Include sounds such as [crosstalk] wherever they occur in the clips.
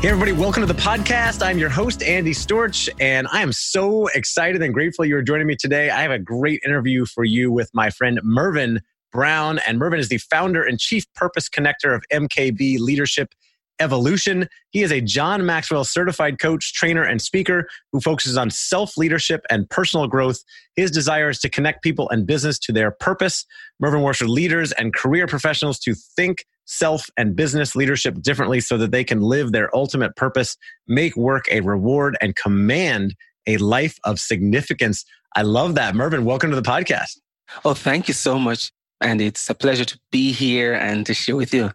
Hey, everybody, welcome to the podcast. I'm your host, Andy Storch, and I am so excited and grateful you're joining me today. I have a great interview for you with my friend Mervyn Brown. And Mervyn is the founder and chief purpose connector of MKB Leadership Evolution. He is a John Maxwell certified coach, trainer, and speaker who focuses on self leadership and personal growth. His desire is to connect people and business to their purpose. Mervyn works leaders and career professionals to think self and business leadership differently so that they can live their ultimate purpose, make work a reward, and command a life of significance. I love that. Mervyn, welcome to the podcast. Oh, thank you so much. And it's a pleasure to be here and to share with you.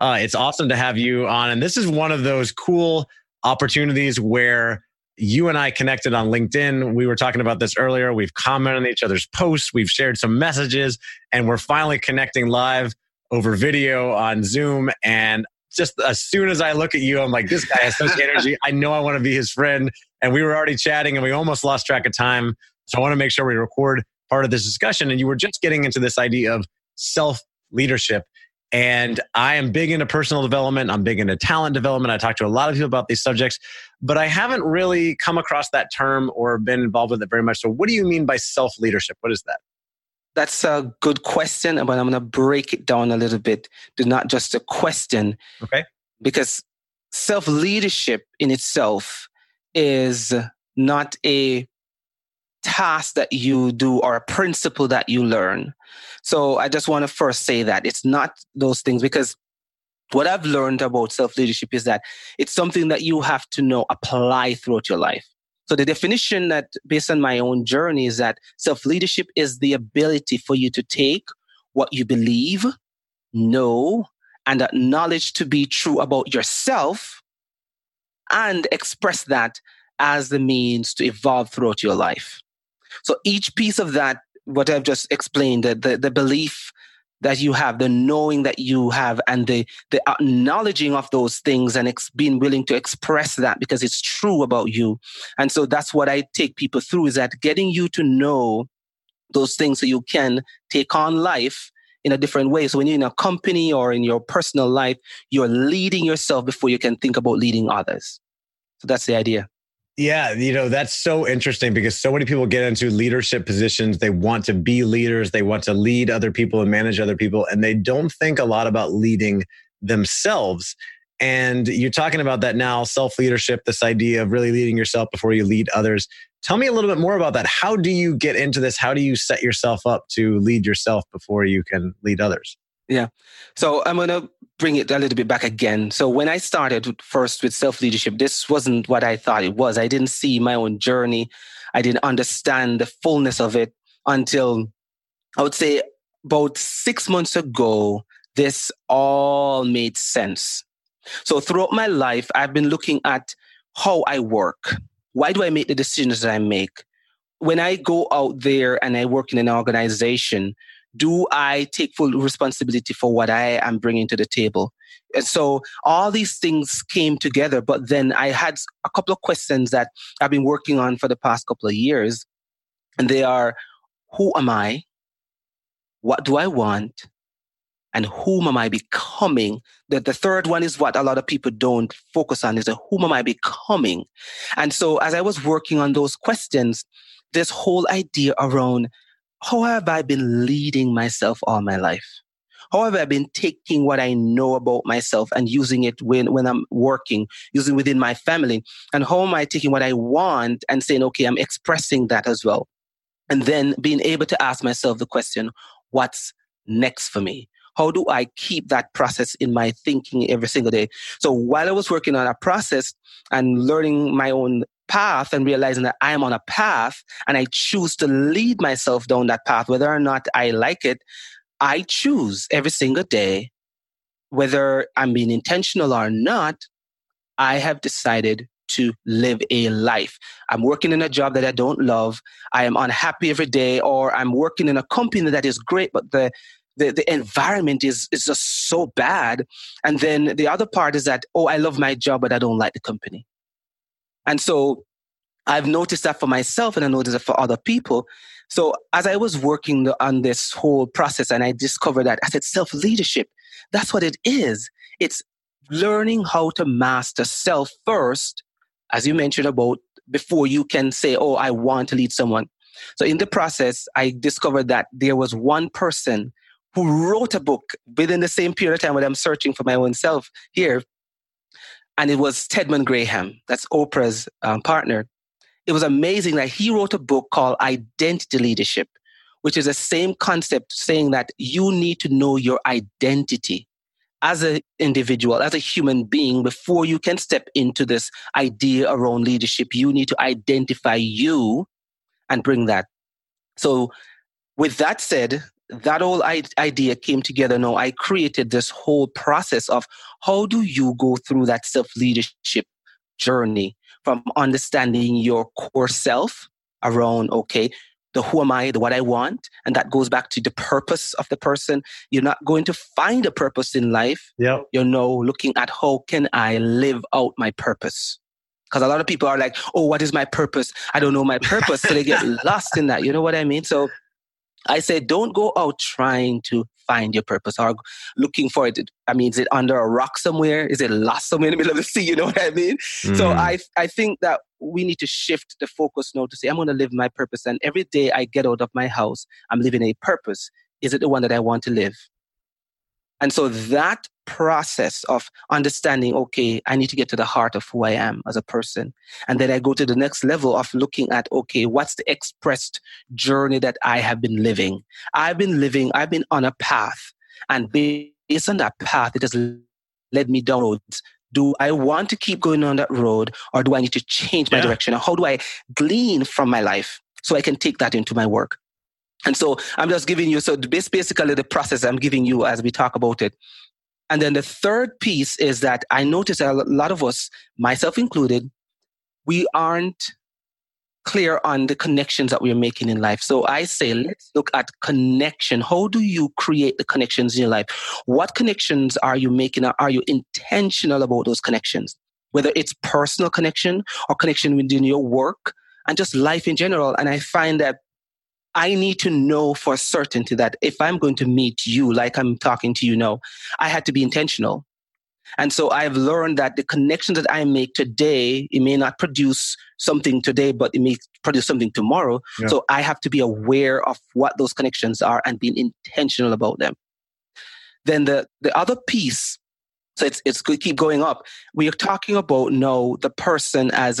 Uh, it's awesome to have you on. And this is one of those cool opportunities where you and I connected on LinkedIn. We were talking about this earlier. We've commented on each other's posts, we've shared some messages, and we're finally connecting live over video on Zoom. And just as soon as I look at you, I'm like, this guy has such [laughs] energy. I know I want to be his friend. And we were already chatting and we almost lost track of time. So I want to make sure we record part of this discussion. And you were just getting into this idea of self leadership. And I am big into personal development. I'm big into talent development. I talk to a lot of people about these subjects, but I haven't really come across that term or been involved with it very much. So, what do you mean by self leadership? What is that? That's a good question, but I'm going to break it down a little bit to not just a question. Okay. Because self leadership in itself is not a task that you do or a principle that you learn. So I just want to first say that it's not those things because what I've learned about self leadership is that it's something that you have to know apply throughout your life. So the definition that based on my own journey is that self leadership is the ability for you to take what you believe, know, and acknowledge to be true about yourself and express that as the means to evolve throughout your life. So each piece of that, what I've just explained, the, the, the belief that you have, the knowing that you have, and the the acknowledging of those things and ex- being willing to express that because it's true about you. And so that's what I take people through is that getting you to know those things so you can take on life in a different way. So when you're in a company or in your personal life, you're leading yourself before you can think about leading others. So that's the idea. Yeah, you know, that's so interesting because so many people get into leadership positions. They want to be leaders, they want to lead other people and manage other people, and they don't think a lot about leading themselves. And you're talking about that now self leadership, this idea of really leading yourself before you lead others. Tell me a little bit more about that. How do you get into this? How do you set yourself up to lead yourself before you can lead others? Yeah. So I'm going to bring it a little bit back again. So when I started first with self leadership, this wasn't what I thought it was. I didn't see my own journey. I didn't understand the fullness of it until I would say about six months ago, this all made sense. So throughout my life, I've been looking at how I work. Why do I make the decisions that I make? When I go out there and I work in an organization, do I take full responsibility for what I am bringing to the table? And so all these things came together. But then I had a couple of questions that I've been working on for the past couple of years. And they are who am I? What do I want? And whom am I becoming? The, the third one is what a lot of people don't focus on is the whom am I becoming? And so as I was working on those questions, this whole idea around how have I been leading myself all my life? How have I been taking what I know about myself and using it when, when I'm working, using within my family? And how am I taking what I want and saying, okay, I'm expressing that as well? And then being able to ask myself the question, what's next for me? How do I keep that process in my thinking every single day? So while I was working on a process and learning my own path and realizing that I am on a path and I choose to lead myself down that path, whether or not I like it, I choose every single day, whether I'm being intentional or not, I have decided to live a life. I'm working in a job that I don't love. I am unhappy every day, or I'm working in a company that is great, but the the, the environment is, is just so bad. And then the other part is that, oh, I love my job, but I don't like the company. And so I've noticed that for myself and I noticed it for other people. So as I was working on this whole process and I discovered that I said self leadership, that's what it is. It's learning how to master self first, as you mentioned about before you can say, oh, I want to lead someone. So in the process, I discovered that there was one person who wrote a book within the same period of time when I'm searching for my own self here. And it was Stedman Graham, that's Oprah's um, partner. It was amazing that he wrote a book called Identity Leadership, which is the same concept saying that you need to know your identity as an individual, as a human being, before you can step into this idea around leadership. You need to identify you and bring that. So, with that said, that whole idea came together. Now i created this whole process of how do you go through that self leadership journey from understanding your core self around okay the who am i the what i want and that goes back to the purpose of the person. You're not going to find a purpose in life. Yeah you're now looking at how can i live out my purpose. Because a lot of people are like oh what is my purpose? I don't know my purpose so they get [laughs] lost in that. You know what i mean? So I say, don't go out trying to find your purpose or looking for it. I mean, is it under a rock somewhere? Is it lost somewhere in the middle of the sea? [laughs] You know what I mean? Mm. So I, I think that we need to shift the focus now to say, I'm going to live my purpose. And every day I get out of my house, I'm living a purpose. Is it the one that I want to live? And so that process of understanding, okay, I need to get to the heart of who I am as a person. And then I go to the next level of looking at, okay, what's the expressed journey that I have been living? I've been living, I've been on a path. And based on that path, it has led me down roads. Do I want to keep going on that road or do I need to change my yeah. direction? Or how do I glean from my life so I can take that into my work? And so I'm just giving you, so this basically the process I'm giving you as we talk about it. And then the third piece is that I notice a lot of us, myself included, we aren't clear on the connections that we're making in life. So I say, let's look at connection. How do you create the connections in your life? What connections are you making? Are you intentional about those connections? Whether it's personal connection or connection within your work and just life in general. And I find that I need to know for certainty that if I'm going to meet you like I'm talking to you now, I had to be intentional. And so I've learned that the connections that I make today, it may not produce something today, but it may produce something tomorrow. Yeah. So I have to be aware of what those connections are and being intentional about them. Then the, the other piece, so it's, it's keep going up. We are talking about now the person as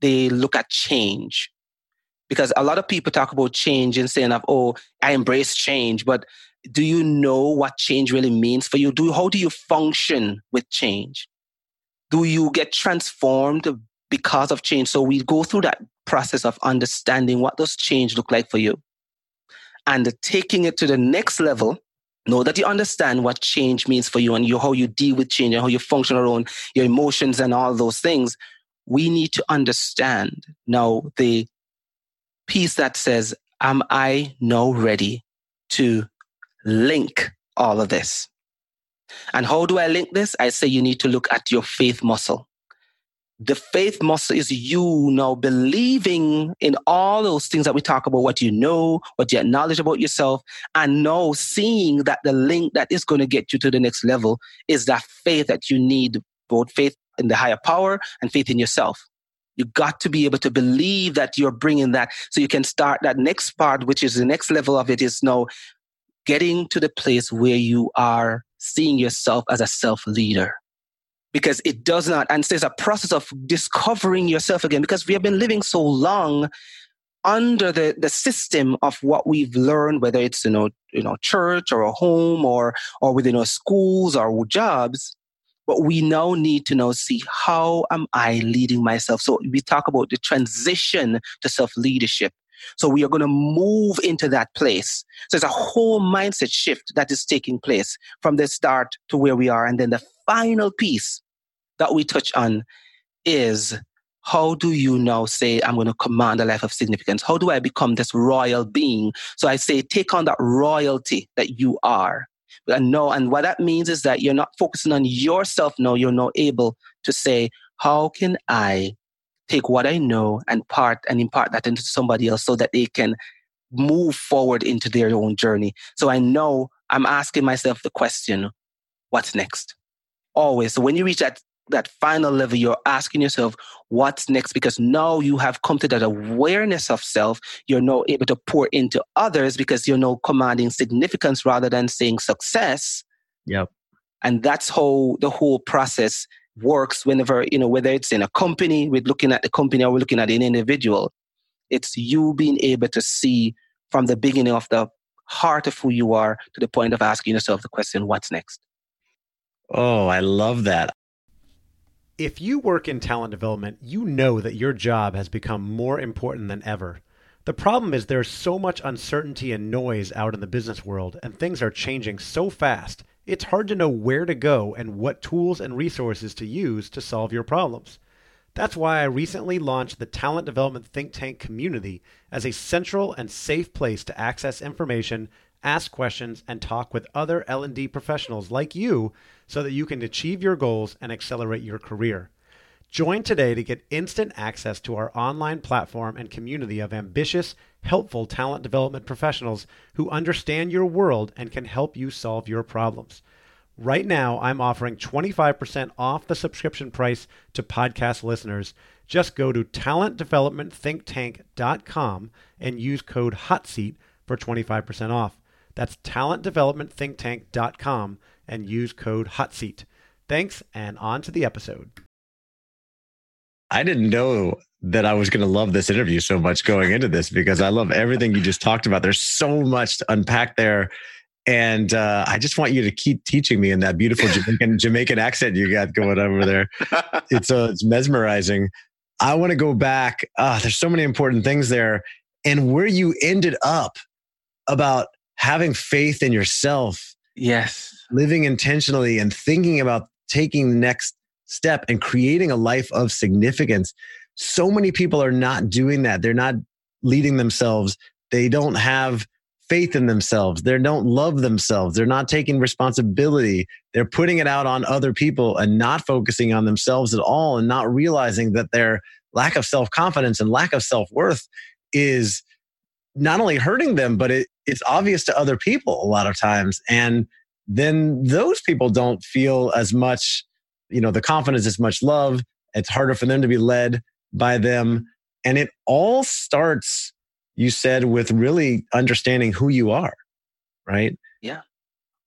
they look at change because a lot of people talk about change and saying of oh i embrace change but do you know what change really means for you? Do how do you function with change? Do you get transformed because of change? So we go through that process of understanding what does change look like for you and taking it to the next level. Know that you understand what change means for you and you, how you deal with change and how you function around your emotions and all those things. We need to understand. Now the piece that says, Am I now ready to link all of this. And how do I link this? I say you need to look at your faith muscle. The faith muscle is you now believing in all those things that we talk about, what you know, what you acknowledge about yourself, and now seeing that the link that is going to get you to the next level is that faith that you need, both faith in the higher power and faith in yourself. You got to be able to believe that you're bringing that. So you can start that next part, which is the next level of it is now getting to the place where you are seeing yourself as a self leader. Because it does not and there's a process of discovering yourself again because we have been living so long under the, the system of what we've learned whether it's you know you know church or a home or or within our schools or jobs but we now need to now see how am i leading myself so we talk about the transition to self leadership so we are going to move into that place. So it's a whole mindset shift that is taking place from the start to where we are. And then the final piece that we touch on is how do you now say, I'm going to command a life of significance? How do I become this royal being? So I say, take on that royalty that you are. And no, and what that means is that you're not focusing on yourself now. You're not able to say, how can I take what I know and part and impart that into somebody else so that they can move forward into their own journey. So I know I'm asking myself the question, what's next? Always. So when you reach that that final level, you're asking yourself, what's next? Because now you have come to that awareness of self. You're now able to pour into others because you're now commanding significance rather than saying success. Yep. And that's how the whole process works whenever, you know, whether it's in a company, we're looking at the company or we're looking at an individual. It's you being able to see from the beginning of the heart of who you are to the point of asking yourself the question, what's next? Oh, I love that. If you work in talent development, you know that your job has become more important than ever. The problem is there's so much uncertainty and noise out in the business world, and things are changing so fast it's hard to know where to go and what tools and resources to use to solve your problems. That's why I recently launched the Talent Development Think Tank community as a central and safe place to access information, ask questions, and talk with other L&D professionals like you so that you can achieve your goals and accelerate your career. Join today to get instant access to our online platform and community of ambitious, helpful talent development professionals who understand your world and can help you solve your problems. Right now, I'm offering 25% off the subscription price to podcast listeners. Just go to talentdevelopmentthinktank.com and use code HOTSEAT for 25% off. That's talentdevelopmentthinktank.com and use code HOTSEAT. Thanks, and on to the episode. I didn't know that I was going to love this interview so much going into this because I love everything you just talked about. There's so much to unpack there. And uh, I just want you to keep teaching me in that beautiful [laughs] Jamaican, Jamaican accent you got going over there. It's uh, it's mesmerizing. I want to go back. Uh, there's so many important things there, and where you ended up about having faith in yourself. Yes, living intentionally and thinking about taking the next step and creating a life of significance. So many people are not doing that. They're not leading themselves. They don't have faith in themselves. They don't love themselves. They're not taking responsibility. They're putting it out on other people and not focusing on themselves at all and not realizing that their lack of self confidence and lack of self worth is not only hurting them, but it, it's obvious to other people a lot of times. And then those people don't feel as much you know the confidence is much love. It's harder for them to be led by them and it all starts you said with really understanding who you are right? Yeah.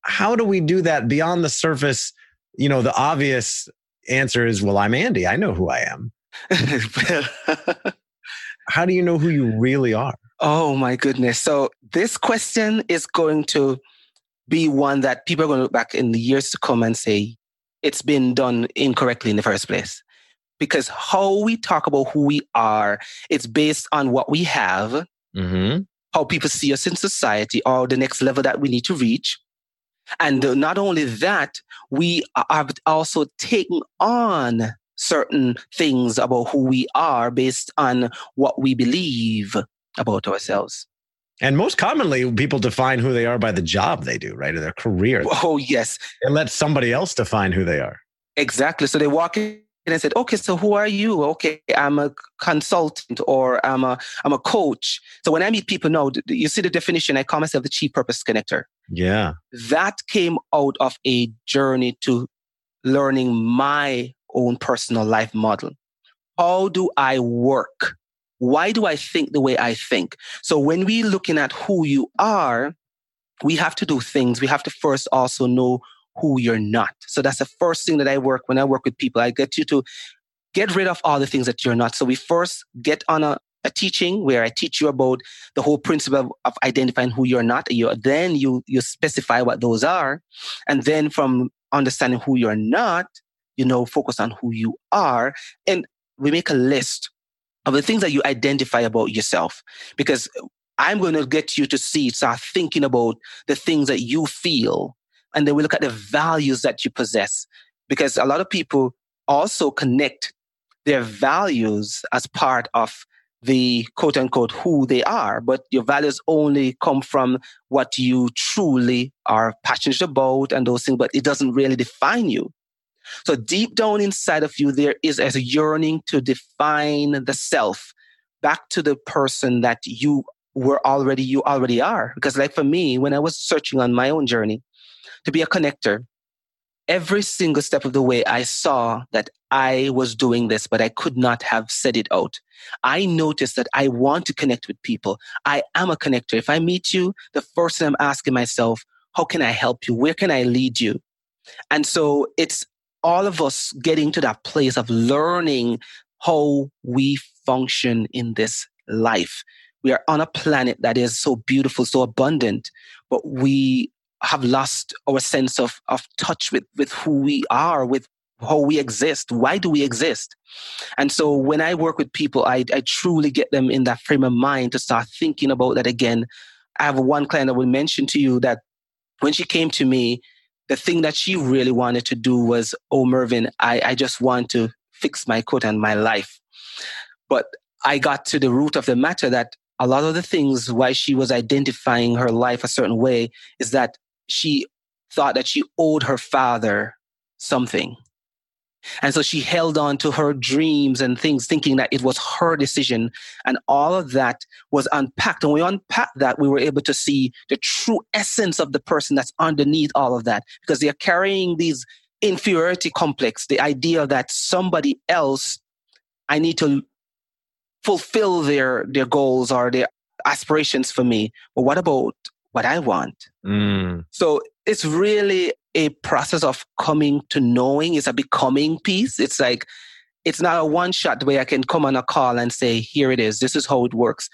How do we do that beyond the surface? You know the obvious answer is well i'm andy. I know who i am. [laughs] How do you know who you really are oh my goodness so this question is going to be one that people are going to look back in the years to come and say it's been done incorrectly in the first place. Because how we talk about who we are, it's based on what we have, mm-hmm. how people see us in society, or the next level that we need to reach. And not only that, we have also taken on certain things about who we are based on what we believe about ourselves. And most commonly, people define who they are by the job they do, right? Or their career. Oh, yes. And let somebody else define who they are. Exactly. So they walk in and said, okay, so who are you? Okay, I'm a consultant or I'm a I'm a coach. So when I meet people now, you see the definition, I call myself the chief purpose connector. Yeah. That came out of a journey to learning my own personal life model. How do I work? Why do I think the way I think? So when we looking at who you are, we have to do things. We have to first also know who you're not. So that's the first thing that I work when I work with people. I get you to get rid of all the things that you're not. So we first get on a, a teaching where I teach you about the whole principle of, of identifying who you're not. You then you you specify what those are, and then from understanding who you're not, you know, focus on who you are, and we make a list of the things that you identify about yourself because I'm going to get you to see, start thinking about the things that you feel and then we look at the values that you possess because a lot of people also connect their values as part of the quote unquote who they are, but your values only come from what you truly are passionate about and those things, but it doesn't really define you. So deep down inside of you, there is a yearning to define the self back to the person that you were already, you already are. Because like for me, when I was searching on my own journey, to be a connector, every single step of the way, I saw that I was doing this, but I could not have said it out. I noticed that I want to connect with people. I am a connector. If I meet you, the first thing I'm asking myself, how can I help you? Where can I lead you? And so it's all of us getting to that place of learning how we function in this life. We are on a planet that is so beautiful, so abundant, but we have lost our sense of, of touch with, with who we are, with how we exist. Why do we exist? And so when I work with people, I, I truly get them in that frame of mind to start thinking about that again. I have one client that will mention to you that when she came to me, the thing that she really wanted to do was, oh, Mervyn, I, I just want to fix my coat and my life. But I got to the root of the matter that a lot of the things why she was identifying her life a certain way is that she thought that she owed her father something. And so she held on to her dreams and things, thinking that it was her decision. And all of that was unpacked. And we unpacked that, we were able to see the true essence of the person that's underneath all of that. Because they are carrying these inferiority complex, the idea that somebody else, I need to fulfill their, their goals or their aspirations for me. But what about what I want. Mm. So it's really a process of coming to knowing. It's a becoming piece. It's like, it's not a one shot where I can come on a call and say, here it is. This is how it works.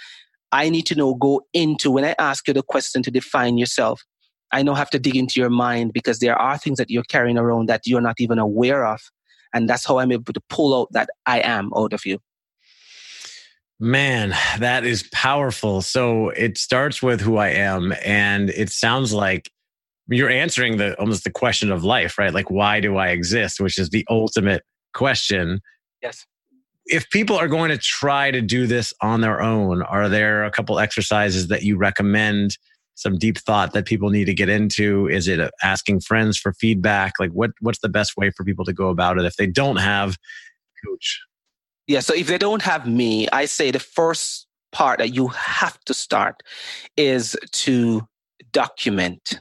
I need to know, go into when I ask you the question to define yourself. I now have to dig into your mind because there are things that you're carrying around that you're not even aware of. And that's how I'm able to pull out that I am out of you. Man, that is powerful. So it starts with who I am. And it sounds like you're answering the almost the question of life, right? Like, why do I exist? Which is the ultimate question. Yes. If people are going to try to do this on their own, are there a couple exercises that you recommend? Some deep thought that people need to get into? Is it uh, asking friends for feedback? Like, what what's the best way for people to go about it if they don't have coach? Yeah. So if they don't have me, I say the first part that you have to start is to document.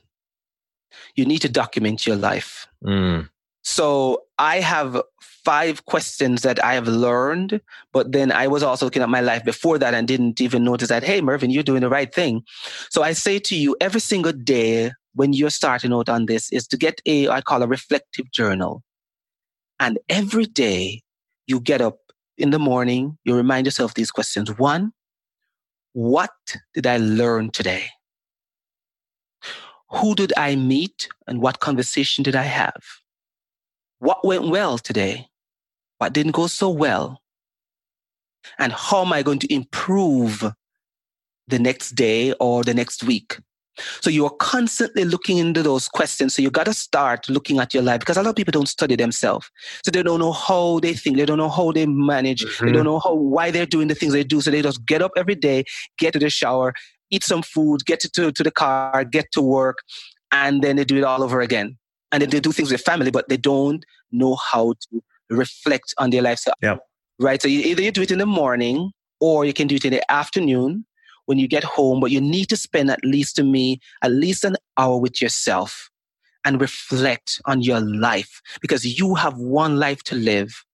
You need to document your life. Mm. So I have five questions that I have learned, but then I was also looking at my life before that and didn't even notice that, hey, Mervyn, you're doing the right thing. So I say to you every single day when you're starting out on this is to get a, I call a reflective journal. And every day you get up in the morning, you remind yourself these questions. One, what did I learn today? Who did I meet and what conversation did I have? What went well today? What didn't go so well? And how am I going to improve the next day or the next week? So you are constantly looking into those questions. So you got to start looking at your life because a lot of people don't study themselves. So they don't know how they think. They don't know how they manage. Mm-hmm. They don't know how, why they're doing the things they do. So they just get up every day, get to the shower eat some food, get to, to the car, get to work, and then they do it all over again. And then they do things with family, but they don't know how to reflect on their lifestyle. Yeah. Right. So you, either you do it in the morning or you can do it in the afternoon when you get home, but you need to spend at least to me, at least an hour with yourself and reflect on your life because you have one life to live.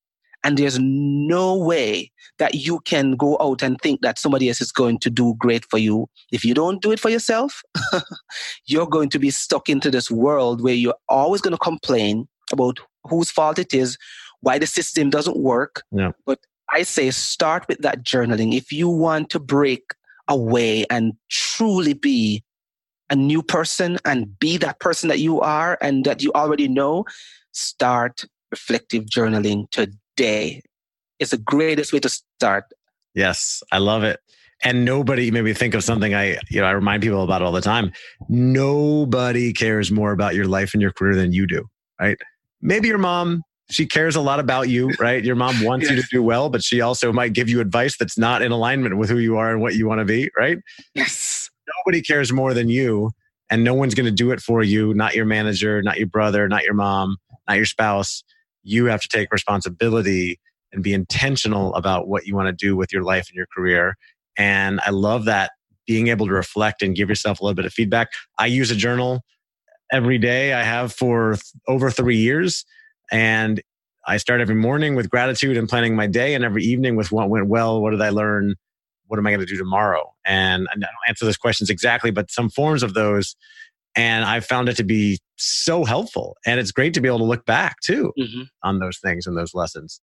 And there's no way that you can go out and think that somebody else is going to do great for you. If you don't do it for yourself, [laughs] you're going to be stuck into this world where you're always going to complain about whose fault it is, why the system doesn't work. Yeah. But I say start with that journaling. If you want to break away and truly be a new person and be that person that you are and that you already know, start reflective journaling today. It's the greatest way to start. Yes, I love it. And nobody maybe think of something I, you know, I remind people about all the time. Nobody cares more about your life and your career than you do, right? Maybe your mom, she cares a lot about you, [laughs] right? Your mom wants yes. you to do well, but she also might give you advice that's not in alignment with who you are and what you want to be, right? Yes. Nobody cares more than you, and no one's going to do it for you, not your manager, not your brother, not your mom, not your spouse. You have to take responsibility and be intentional about what you want to do with your life and your career. And I love that being able to reflect and give yourself a little bit of feedback. I use a journal every day. I have for th- over three years and I start every morning with gratitude and planning my day, and every evening with what went well, what did I learn, what am I going to do tomorrow? And I don't answer those questions exactly, but some forms of those. And I found it to be so helpful. And it's great to be able to look back too mm-hmm. on those things and those lessons.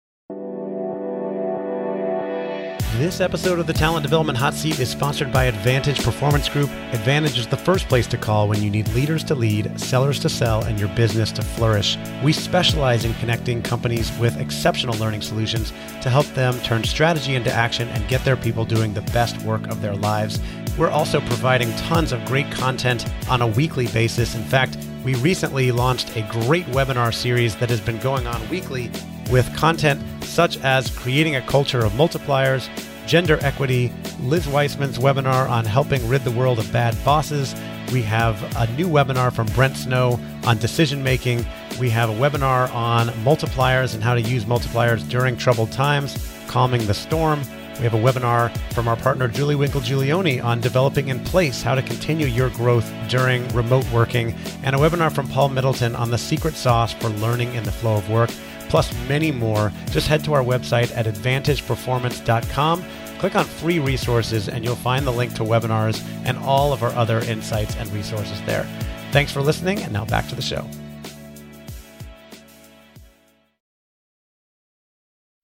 This episode of the Talent Development Hot Seat is sponsored by Advantage Performance Group. Advantage is the first place to call when you need leaders to lead, sellers to sell, and your business to flourish. We specialize in connecting companies with exceptional learning solutions to help them turn strategy into action and get their people doing the best work of their lives. We're also providing tons of great content on a weekly basis. In fact, we recently launched a great webinar series that has been going on weekly with content such as creating a culture of multipliers, gender equity, Liz Wiseman's webinar on helping rid the world of bad bosses. We have a new webinar from Brent Snow on decision making. We have a webinar on multipliers and how to use multipliers during troubled times, calming the storm. We have a webinar from our partner Julie Winkle Giulioni on developing in place how to continue your growth during remote working, and a webinar from Paul Middleton on the secret sauce for learning in the flow of work plus many more, just head to our website at advantageperformance.com. Click on free resources and you'll find the link to webinars and all of our other insights and resources there. Thanks for listening, and now back to the show.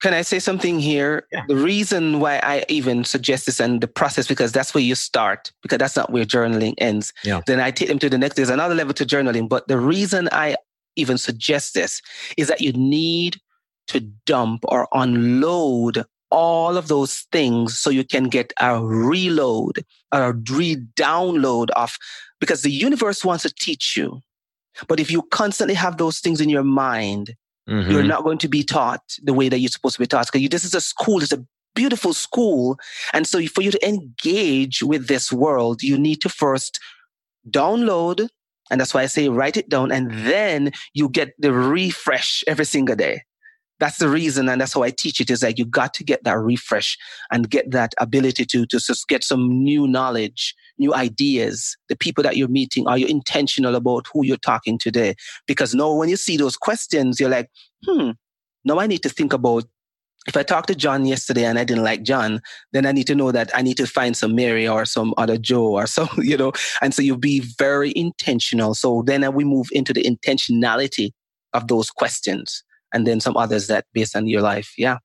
Can I say something here? Yeah. The reason why I even suggest this and the process, because that's where you start, because that's not where journaling ends. Yeah. Then I take them to the next, there's another level to journaling. But the reason I even suggest this is that you need to dump or unload all of those things so you can get a reload or a re-download of because the universe wants to teach you but if you constantly have those things in your mind mm-hmm. you're not going to be taught the way that you're supposed to be taught because this is a school it's a beautiful school and so for you to engage with this world you need to first download and that's why I say write it down and then you get the refresh every single day. That's the reason. And that's how I teach it is like you got to get that refresh and get that ability to, to just get some new knowledge, new ideas. The people that you're meeting, are you intentional about who you're talking to today? Because now when you see those questions, you're like, hmm, now I need to think about if I talked to John yesterday and I didn't like John, then I need to know that I need to find some Mary or some other Joe or some, [laughs] you know, and so you be very intentional. So then we move into the intentionality of those questions and then some others that based on your life. Yeah.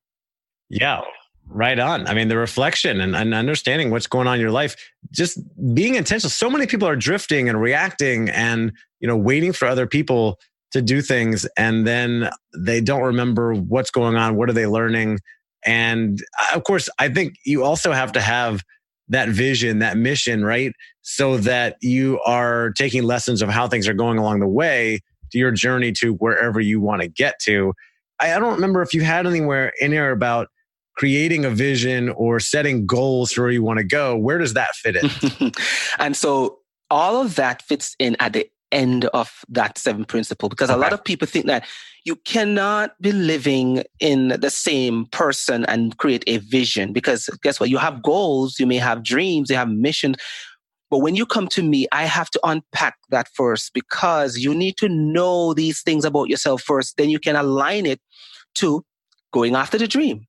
Yeah. Right on. I mean, the reflection and, and understanding what's going on in your life, just being intentional. So many people are drifting and reacting and, you know, waiting for other people to do things and then they don't remember what's going on what are they learning and uh, of course i think you also have to have that vision that mission right so that you are taking lessons of how things are going along the way to your journey to wherever you want to get to i, I don't remember if you had anywhere in here about creating a vision or setting goals for where you want to go, where does that fit in? [laughs] and so all of that fits in at the end of that seven principle because okay. a lot of people think that you cannot be living in the same person and create a vision because guess what you have goals you may have dreams you have missions but when you come to me i have to unpack that first because you need to know these things about yourself first then you can align it to going after the dream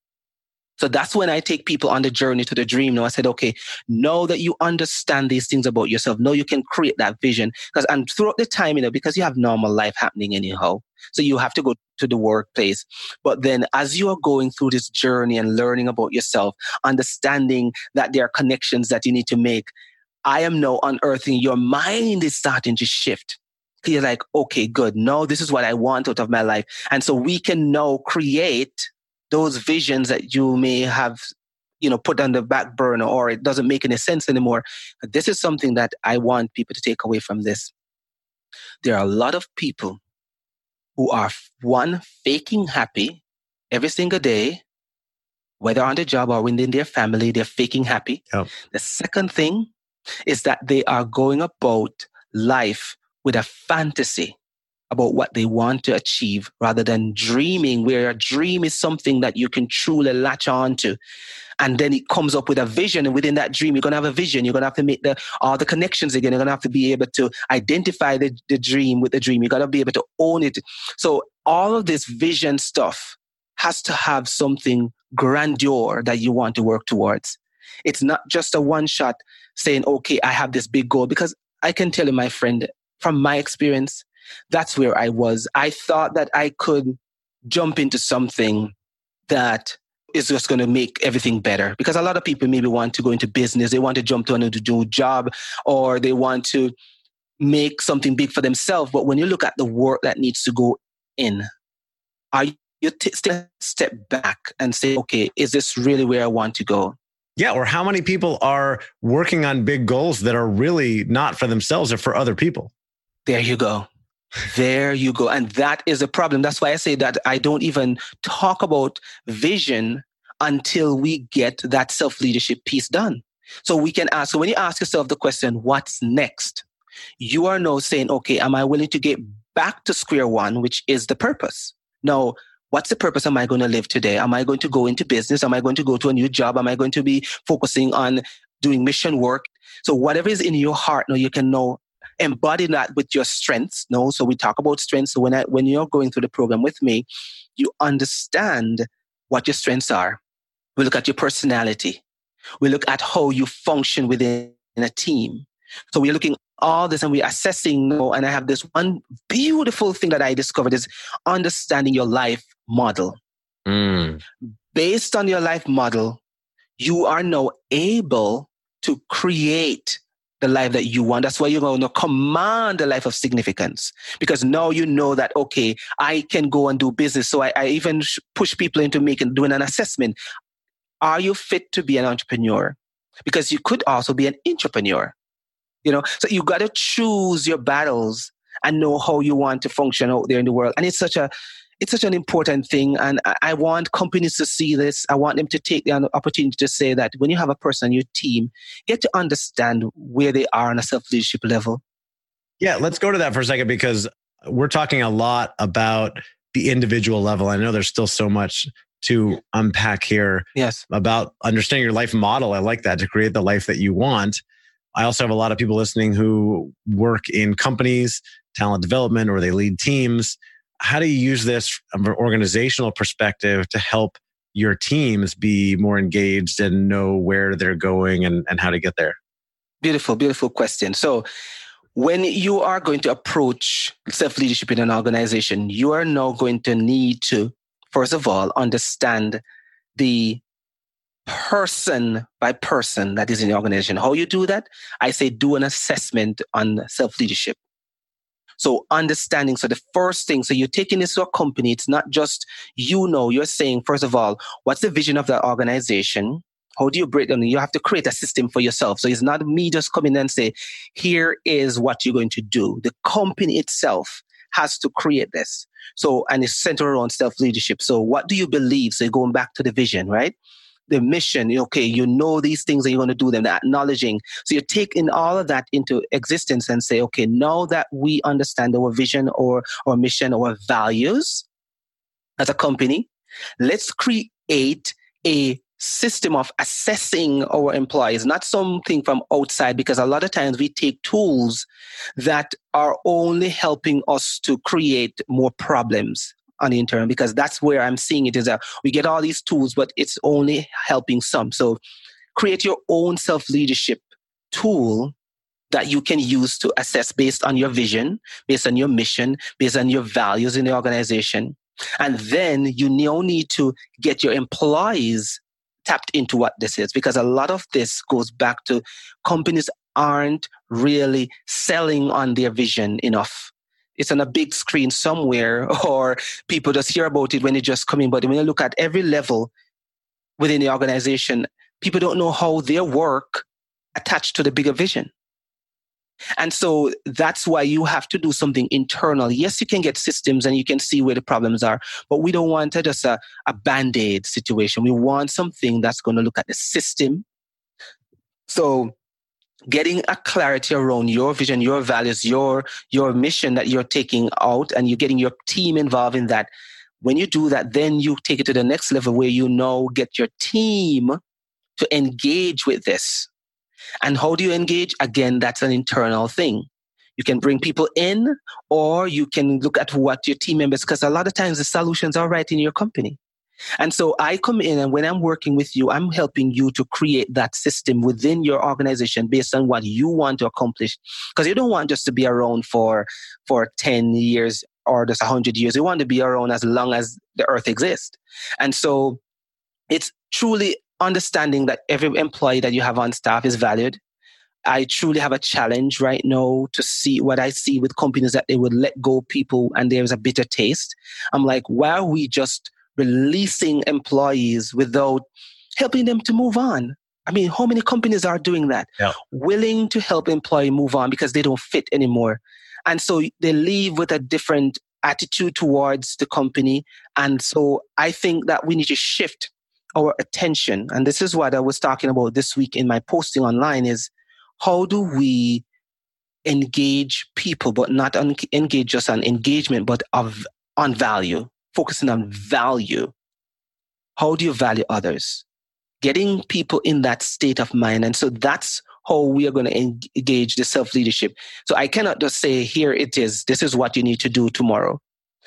so that's when I take people on the journey to the dream. Now I said, okay, know that you understand these things about yourself. Know you can create that vision. Because and throughout the time, you know, because you have normal life happening anyhow. So you have to go to the workplace. But then as you are going through this journey and learning about yourself, understanding that there are connections that you need to make, I am now unearthing your mind is starting to shift. You're like, okay, good. No, this is what I want out of my life. And so we can now create those visions that you may have you know put on the back burner or it doesn't make any sense anymore this is something that i want people to take away from this. There are a lot of people who are one faking happy every single day whether on the job or within their family they're faking happy. The second thing is that they are going about life with a fantasy about what they want to achieve rather than dreaming where a dream is something that you can truly latch on to. And then it comes up with a vision and within that dream you're going to have a vision. You're going to have to make the all the connections again. You're going to have to be able to identify the, the dream with the dream. You got to be able to own it. So all of this vision stuff has to have something grandeur that you want to work towards. It's not just a one shot saying okay i have this big goal because i can tell you my friend from my experience that's where I was. I thought that I could jump into something that is just going to make everything better because a lot of people maybe want to go into business they want to jump to another new job or they want to make something big for themselves. But when you look at the work that needs to go in are you t- step back and say okay is this really where i want to go? Yeah or how many people are working on big goals that are really not for themselves or for other people? There you go there you go. And that is a problem. That's why I say that I don't even talk about vision until we get that self leadership piece done. So we can ask, so when you ask yourself the question, what's next? You are now saying, okay, am I willing to get back to square one, which is the purpose? Now, what's the purpose am I going to live today? Am I going to go into business? Am I going to go to a new job? Am I going to be focusing on doing mission work? So whatever is in your heart, now you can know embody that with your strengths. No, so we talk about strengths. So when I, when you're going through the program with me, you understand what your strengths are. We look at your personality. We look at how you function within a team. So we're looking all this and we're assessing. You know, and I have this one beautiful thing that I discovered is understanding your life model. Mm. Based on your life model, you are now able to create the life that you want. That's why you're going to command a life of significance because now you know that, okay, I can go and do business. So I, I even push people into making, doing an assessment. Are you fit to be an entrepreneur? Because you could also be an entrepreneur, you know? So you got to choose your battles and know how you want to function out there in the world. And it's such a, it's such an important thing. And I want companies to see this. I want them to take the opportunity to say that when you have a person on your team, get to understand where they are on a self leadership level. Yeah, let's go to that for a second because we're talking a lot about the individual level. I know there's still so much to unpack here. Yes. About understanding your life model. I like that to create the life that you want. I also have a lot of people listening who work in companies, talent development, or they lead teams how do you use this from an organizational perspective to help your teams be more engaged and know where they're going and, and how to get there? Beautiful, beautiful question. So, when you are going to approach self leadership in an organization, you are now going to need to, first of all, understand the person by person that is in the organization. How you do that? I say do an assessment on self leadership. So understanding. So the first thing, so you're taking this to a company. It's not just you know, you're saying, first of all, what's the vision of the organization? How do you break down? You have to create a system for yourself. So it's not me just coming in and say, here is what you're going to do. The company itself has to create this. So, and it's centered around self leadership. So, what do you believe? So, going back to the vision, right? The mission, okay, you know these things and you're going to do them, the acknowledging. So, you're taking all of that into existence and say, okay, now that we understand our vision or our mission or values as a company, let's create a system of assessing our employees, not something from outside, because a lot of times we take tools that are only helping us to create more problems on the internal, because that's where I'm seeing it is that we get all these tools, but it's only helping some. So create your own self leadership tool that you can use to assess based on your vision, based on your mission, based on your values in the organization. And then you now need to get your employees tapped into what this is because a lot of this goes back to companies aren't really selling on their vision enough. It's on a big screen somewhere, [laughs] or people just hear about it when they just come in. But when you look at every level within the organization, people don't know how their work attached to the bigger vision. And so that's why you have to do something internal. Yes, you can get systems and you can see where the problems are, but we don't want just a, a band aid situation. We want something that's going to look at the system. So getting a clarity around your vision, your values, your, your mission that you're taking out and you're getting your team involved in that. When you do that, then you take it to the next level where you now get your team to engage with this and how do you engage? Again, that's an internal thing. You can bring people in or you can look at what your team members, because a lot of times the solutions are right in your company. And so I come in and when I'm working with you, I'm helping you to create that system within your organization based on what you want to accomplish. Because you don't want just to be around for, for 10 years or just 100 years. You want to be around as long as the earth exists. And so it's truly understanding that every employee that you have on staff is valued. I truly have a challenge right now to see what I see with companies that they would let go people and there's a bitter taste. I'm like, why are we just releasing employees without helping them to move on? I mean, how many companies are doing that? Yeah. Willing to help employee move on because they don't fit anymore. And so they leave with a different attitude towards the company. And so I think that we need to shift our attention, and this is what I was talking about this week in my posting online, is how do we engage people, but not un- engage just on engagement, but of on value, focusing on value. How do you value others? Getting people in that state of mind. And so that's how we are going to engage the self leadership. So I cannot just say, here it is, this is what you need to do tomorrow.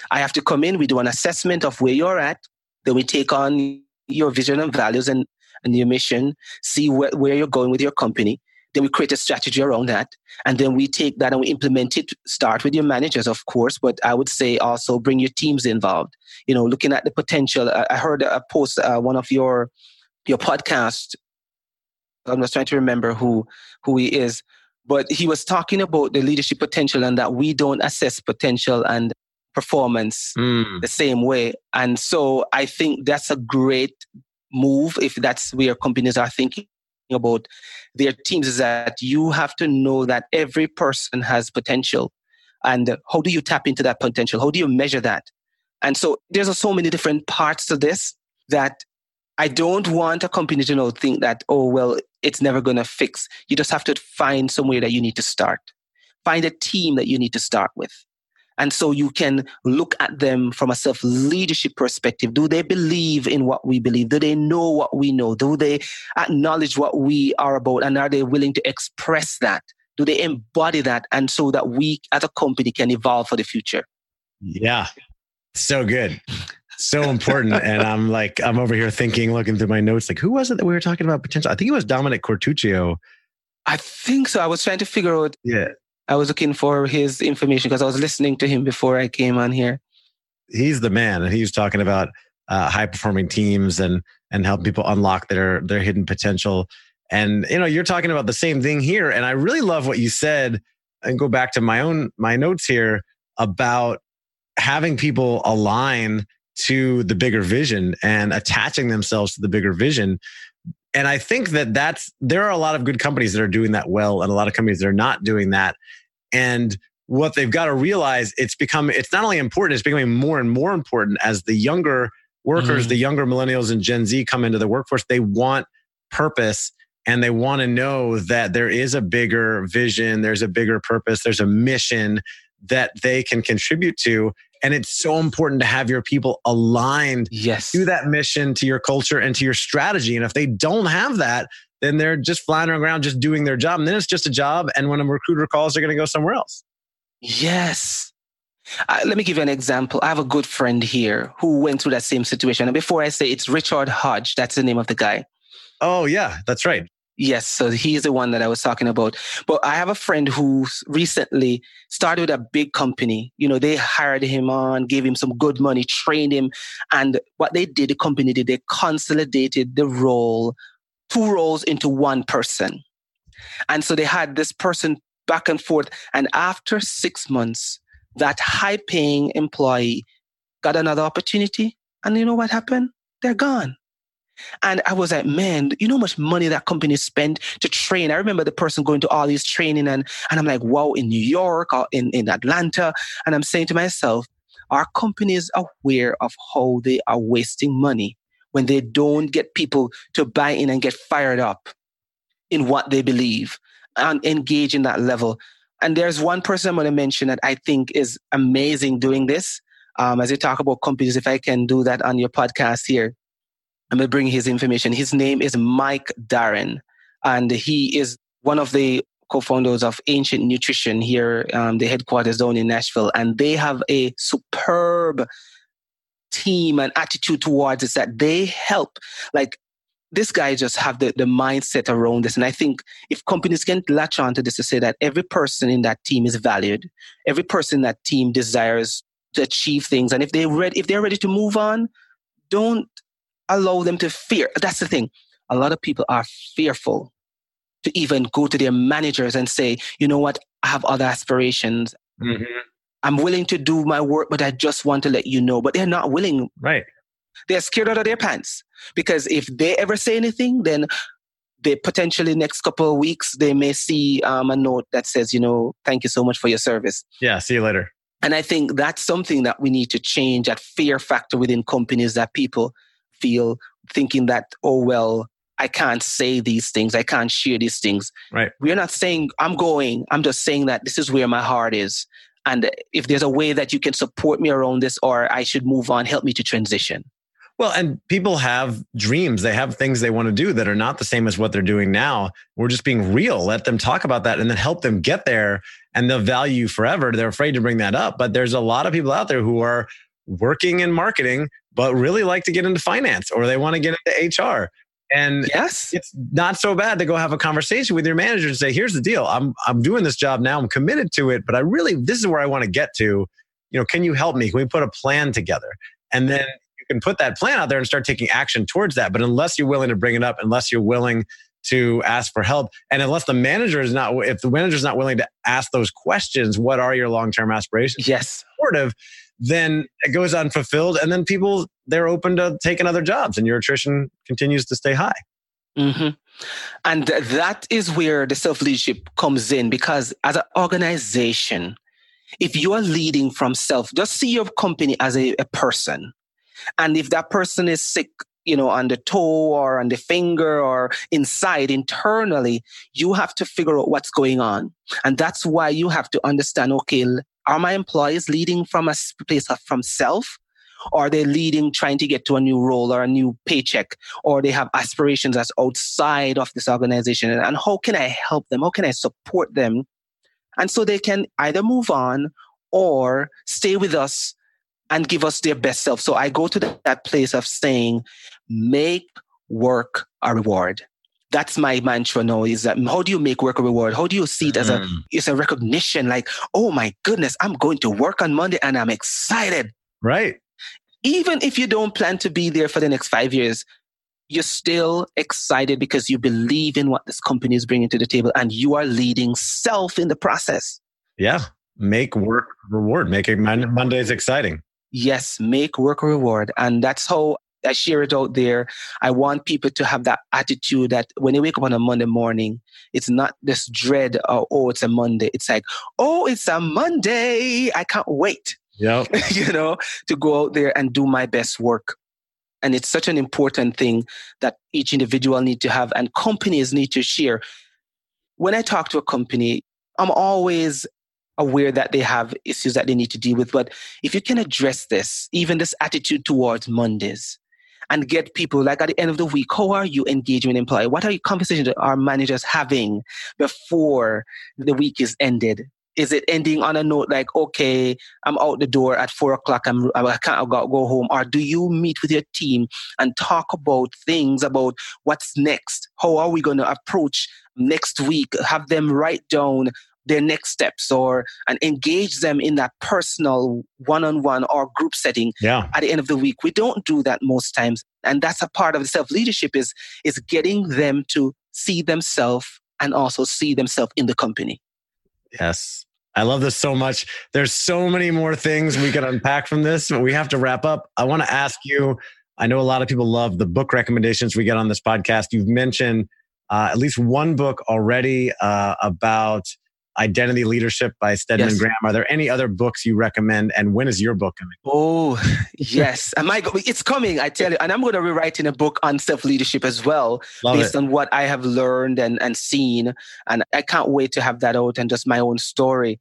I have to come in, we do an assessment of where you're at, then we take on your vision and values and, and your mission, see where, where you're going with your company. Then we create a strategy around that. And then we take that and we implement it. Start with your managers, of course, but I would say also bring your teams involved. You know, looking at the potential. I, heard a post, uh, one of your, your podcast. I'm just trying to remember who, who he is, but he was talking about the leadership potential and that we don't assess potential and performance mm. the same way. And so I think that's a great move if that's where companies are thinking about their teams is that you have to know that every person has potential. And how do you tap into that potential? How do you measure that? And so there's so many different parts to this that I don't want a company to know think that, oh, well, it's never going to fix. You just have to find somewhere that you need to start. Find a team that you need to start with. And so you can look at them from a self leadership perspective. Do they believe in what we believe? Do they know what we know? Do they acknowledge what we are about? And are they willing to express that? Do they embody that? And so that we as a company can evolve for the future. Yeah. So good. So important. [laughs] and I'm like, I'm over here thinking, looking through my notes, like, who was it that we were talking about potential? I think it was Dominic Quartuccio. I think so. I was trying to figure out. Yeah. I was looking for his information because I was listening to him before I came on here. He's the man, and he was talking about uh, high performing teams and and help people unlock their their hidden potential. And you know, you're talking about the same thing here, and I really love what you said. And go back to my own my notes here about having people align to the bigger vision and attaching themselves to the bigger vision and I think that that's there are a lot of good companies that are doing that well, and a lot of companies that are not doing that. And what they've got to realize it's become it's not only important it's becoming more and more important as the younger workers mm. the younger millennials and gen z come into the workforce they want purpose and they want to know that there is a bigger vision there's a bigger purpose there's a mission that they can contribute to and it's so important to have your people aligned yes. to that mission to your culture and to your strategy and if they don't have that then they're just floundering around just doing their job and then it's just a job and when a recruiter calls they're going to go somewhere else Yes. Uh, let me give you an example. I have a good friend here who went through that same situation. And before I say it's Richard Hodge, that's the name of the guy. Oh, yeah, that's right. Yes, so he's the one that I was talking about. But I have a friend who recently started a big company. You know, they hired him on, gave him some good money, trained him. And what they did, the company did, they consolidated the role, two roles into one person. And so they had this person back and forth. And after six months, that high paying employee got another opportunity. And you know what happened? They're gone. And I was like, man, you know how much money that company spent to train? I remember the person going to all these training and, and I'm like, wow, in New York or in, in Atlanta. And I'm saying to myself, our companies are aware of how they are wasting money when they don't get people to buy in and get fired up in what they believe and engage in that level. And there's one person I'm going to mention that I think is amazing doing this. Um, as you talk about companies, if I can do that on your podcast here, I'm going to bring his information. His name is Mike Darren, and he is one of the co-founders of Ancient Nutrition here, um, the headquarters down in Nashville, and they have a superb team and attitude towards it that they help like this guy just have the, the mindset around this. And I think if companies can latch on to this to say that every person in that team is valued, every person in that team desires to achieve things. And if they ready, if they're ready to move on, don't allow them to fear. That's the thing. A lot of people are fearful to even go to their managers and say, you know what, I have other aspirations. Mm-hmm. I'm willing to do my work, but I just want to let you know. But they're not willing. Right. They're scared out of their pants because if they ever say anything, then they potentially next couple of weeks they may see um, a note that says, you know, thank you so much for your service. Yeah, see you later. And I think that's something that we need to change. That fear factor within companies that people feel thinking that, oh well, I can't say these things, I can't share these things. Right. We're not saying I'm going. I'm just saying that this is where my heart is. And if there's a way that you can support me around this, or I should move on, help me to transition. Well, and people have dreams. They have things they want to do that are not the same as what they're doing now. We're just being real. Let them talk about that and then help them get there and they'll value forever. They're afraid to bring that up. But there's a lot of people out there who are working in marketing, but really like to get into finance or they want to get into HR. And yes, it's not so bad to go have a conversation with your manager and say, here's the deal. I'm I'm doing this job now. I'm committed to it, but I really this is where I want to get to. You know, can you help me? Can we put a plan together? And then you can put that plan out there and start taking action towards that. But unless you're willing to bring it up, unless you're willing to ask for help, and unless the manager is not, if the manager is not willing to ask those questions, what are your long term aspirations? Yes, supportive, then it goes unfulfilled, and then people they're open to taking other jobs, and your attrition continues to stay high. Mm-hmm. And that is where the self leadership comes in because as an organization, if you are leading from self, just see your company as a, a person. And if that person is sick, you know, on the toe or on the finger or inside internally, you have to figure out what's going on. And that's why you have to understand, okay, are my employees leading from a place of from self? Or are they leading trying to get to a new role or a new paycheck? Or they have aspirations that's outside of this organization? And how can I help them? How can I support them? And so they can either move on or stay with us and give us their best self. So I go to that place of saying, make work a reward. That's my mantra now is that how do you make work a reward? How do you see it as a, mm. it's a recognition like, oh my goodness, I'm going to work on Monday and I'm excited. Right. Even if you don't plan to be there for the next five years, you're still excited because you believe in what this company is bringing to the table and you are leading self in the process. Yeah. Make work reward, making Mondays exciting yes, make work a reward. And that's how I share it out there. I want people to have that attitude that when they wake up on a Monday morning, it's not this dread of, oh, it's a Monday. It's like, oh, it's a Monday. I can't wait. Yep. [laughs] you know, to go out there and do my best work. And it's such an important thing that each individual need to have and companies need to share. When I talk to a company, I'm always aware that they have issues that they need to deal with. But if you can address this, even this attitude towards Mondays, and get people like at the end of the week, how are you engaging with employee? What are your conversations that our managers having before the week is ended? Is it ending on a note like, okay, I'm out the door at four o'clock, I'm, I can't go, go home? Or do you meet with your team and talk about things about what's next? How are we going to approach next week? Have them write down their next steps or and engage them in that personal one-on-one or group setting yeah. at the end of the week we don't do that most times and that's a part of the self-leadership is is getting them to see themselves and also see themselves in the company yes I love this so much. There's so many more things we could unpack from this, but we have to wrap up. I want to ask you I know a lot of people love the book recommendations we get on this podcast. You've mentioned uh, at least one book already uh, about Identity Leadership by Stedman yes. Graham. Are there any other books you recommend? And when is your book coming? Oh, [laughs] yes. Am I, it's coming, I tell you. And I'm going to be writing a book on self leadership as well, Love based it. on what I have learned and, and seen. And I can't wait to have that out and just my own story.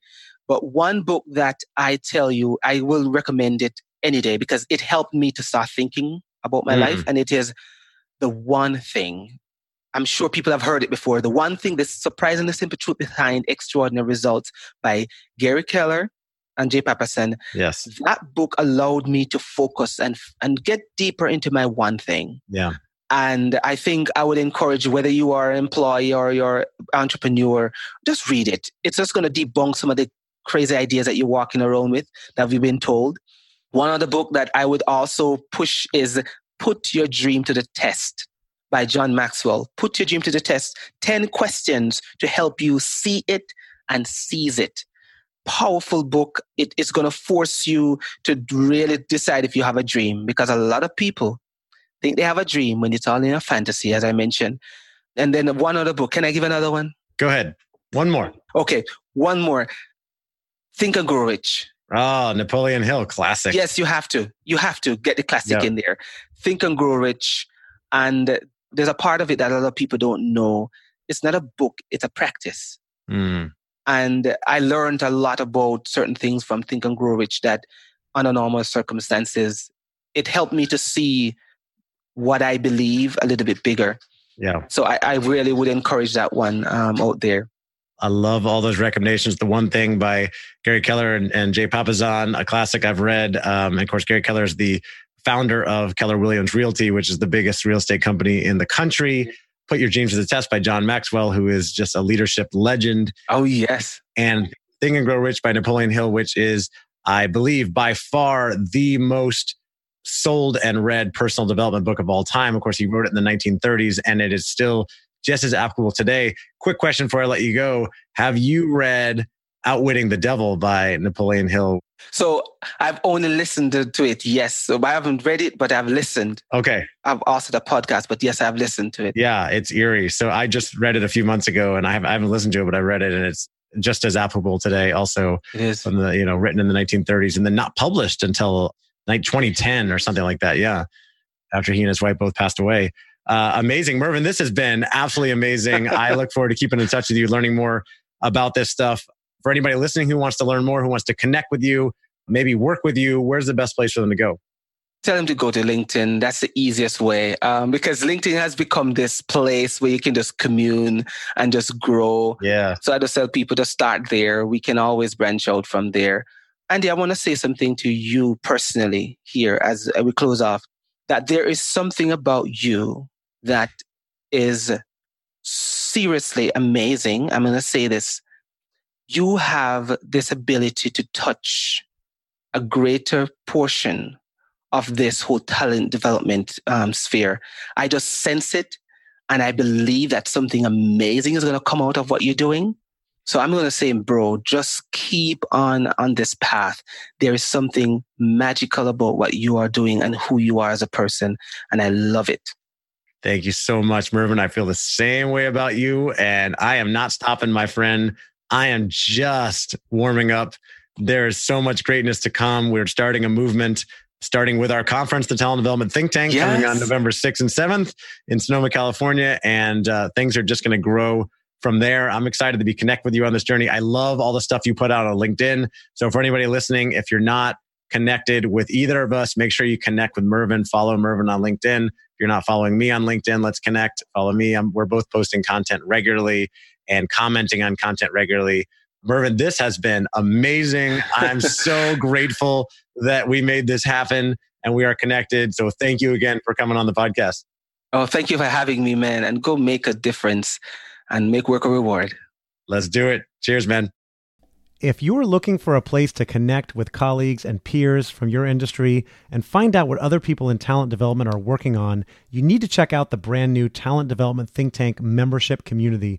But one book that I tell you, I will recommend it any day because it helped me to start thinking about my mm. life. And it is The One Thing I'm sure people have heard it before. The one thing, the surprisingly simple truth behind extraordinary results by Gary Keller and Jay Papasan. Yes. That book allowed me to focus and, and get deeper into my one thing. Yeah. And I think I would encourage whether you are an employee or you're entrepreneur, just read it. It's just going to debunk some of the crazy ideas that you're walking around with that we've been told. One other book that I would also push is Put Your Dream to the Test by John Maxwell. Put your dream to the test. 10 questions to help you see it and seize it. Powerful book. It is going to force you to really decide if you have a dream because a lot of people think they have a dream when it's all in a fantasy, as I mentioned. And then one other book. Can I give another one? Go ahead. One more. Okay. One more. Think and Grow Rich. Oh, Napoleon Hill, classic. Yes, you have to. You have to get the classic yep. in there. Think and Grow Rich. And there's a part of it that a lot of people don't know. It's not a book, it's a practice. Mm. And I learned a lot about certain things from Think and Grow Rich that under normal circumstances, it helped me to see what I believe a little bit bigger. Yeah. So I, I really would encourage that one um, out there. I love all those recommendations. The one thing by Gary Keller and, and Jay Papasan, a classic I've read. Um, and of course, Gary Keller is the founder of Keller Williams Realty, which is the biggest real estate company in the country. Put Your Dreams to the Test by John Maxwell, who is just a leadership legend. Oh, yes. And Think and Grow Rich by Napoleon Hill, which is, I believe, by far the most sold and read personal development book of all time. Of course, he wrote it in the 1930s and it is still just as applicable today. Quick question before I let you go. Have you read Outwitting the Devil by Napoleon Hill? So I've only listened to it, yes. So I haven't read it, but I've listened. Okay. I've also the podcast, but yes, I've listened to it. Yeah, it's eerie. So I just read it a few months ago, and I, have, I haven't listened to it, but I read it, and it's just as applicable today. Also, it is from the you know written in the 1930s, and then not published until like 2010 or something like that. Yeah, after he and his wife both passed away. Uh, amazing, Mervin. This has been absolutely amazing. I [laughs] look forward to keeping in touch with you, learning more about this stuff for anybody listening who wants to learn more, who wants to connect with you, maybe work with you, where's the best place for them to go? Tell them to go to LinkedIn. That's the easiest way um, because LinkedIn has become this place where you can just commune and just grow. Yeah. So I just tell people to start there. We can always branch out from there. Andy, I want to say something to you personally here as we close off that there is something about you that is seriously amazing. I'm going to say this you have this ability to touch a greater portion of this whole talent development um, sphere. I just sense it and I believe that something amazing is going to come out of what you're doing. So I'm going to say, bro, just keep on on this path. There is something magical about what you are doing and who you are as a person. And I love it. Thank you so much, Mervin. I feel the same way about you. And I am not stopping, my friend. I am just warming up. There is so much greatness to come. We're starting a movement, starting with our conference, the Talent Development Think Tank, yes. coming on November 6th and 7th in Sonoma, California. And uh, things are just going to grow from there. I'm excited to be connect with you on this journey. I love all the stuff you put out on LinkedIn. So for anybody listening, if you're not connected with either of us, make sure you connect with Mervin. Follow Mervin on LinkedIn. If you're not following me on LinkedIn, let's connect. Follow me. I'm, we're both posting content regularly and commenting on content regularly. Mervin, this has been amazing. I'm so [laughs] grateful that we made this happen and we are connected. So thank you again for coming on the podcast. Oh, thank you for having me, man. And go make a difference and make work a reward. Let's do it. Cheers, man. If you're looking for a place to connect with colleagues and peers from your industry and find out what other people in talent development are working on, you need to check out the brand new Talent Development Think Tank membership community.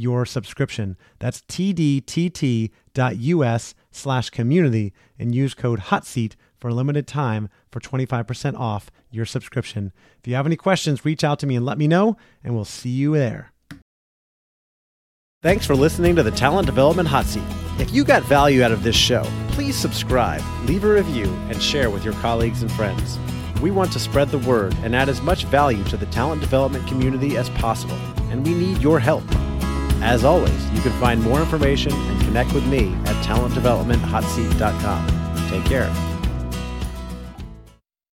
your subscription. That's tdtt.us slash community and use code HOTSEAT for a limited time for 25% off your subscription. If you have any questions, reach out to me and let me know, and we'll see you there. Thanks for listening to the Talent Development Hot Seat. If you got value out of this show, please subscribe, leave a review, and share with your colleagues and friends. We want to spread the word and add as much value to the talent development community as possible, and we need your help. As always, you can find more information and connect with me at talentdevelopmenthotseat.com. Take care.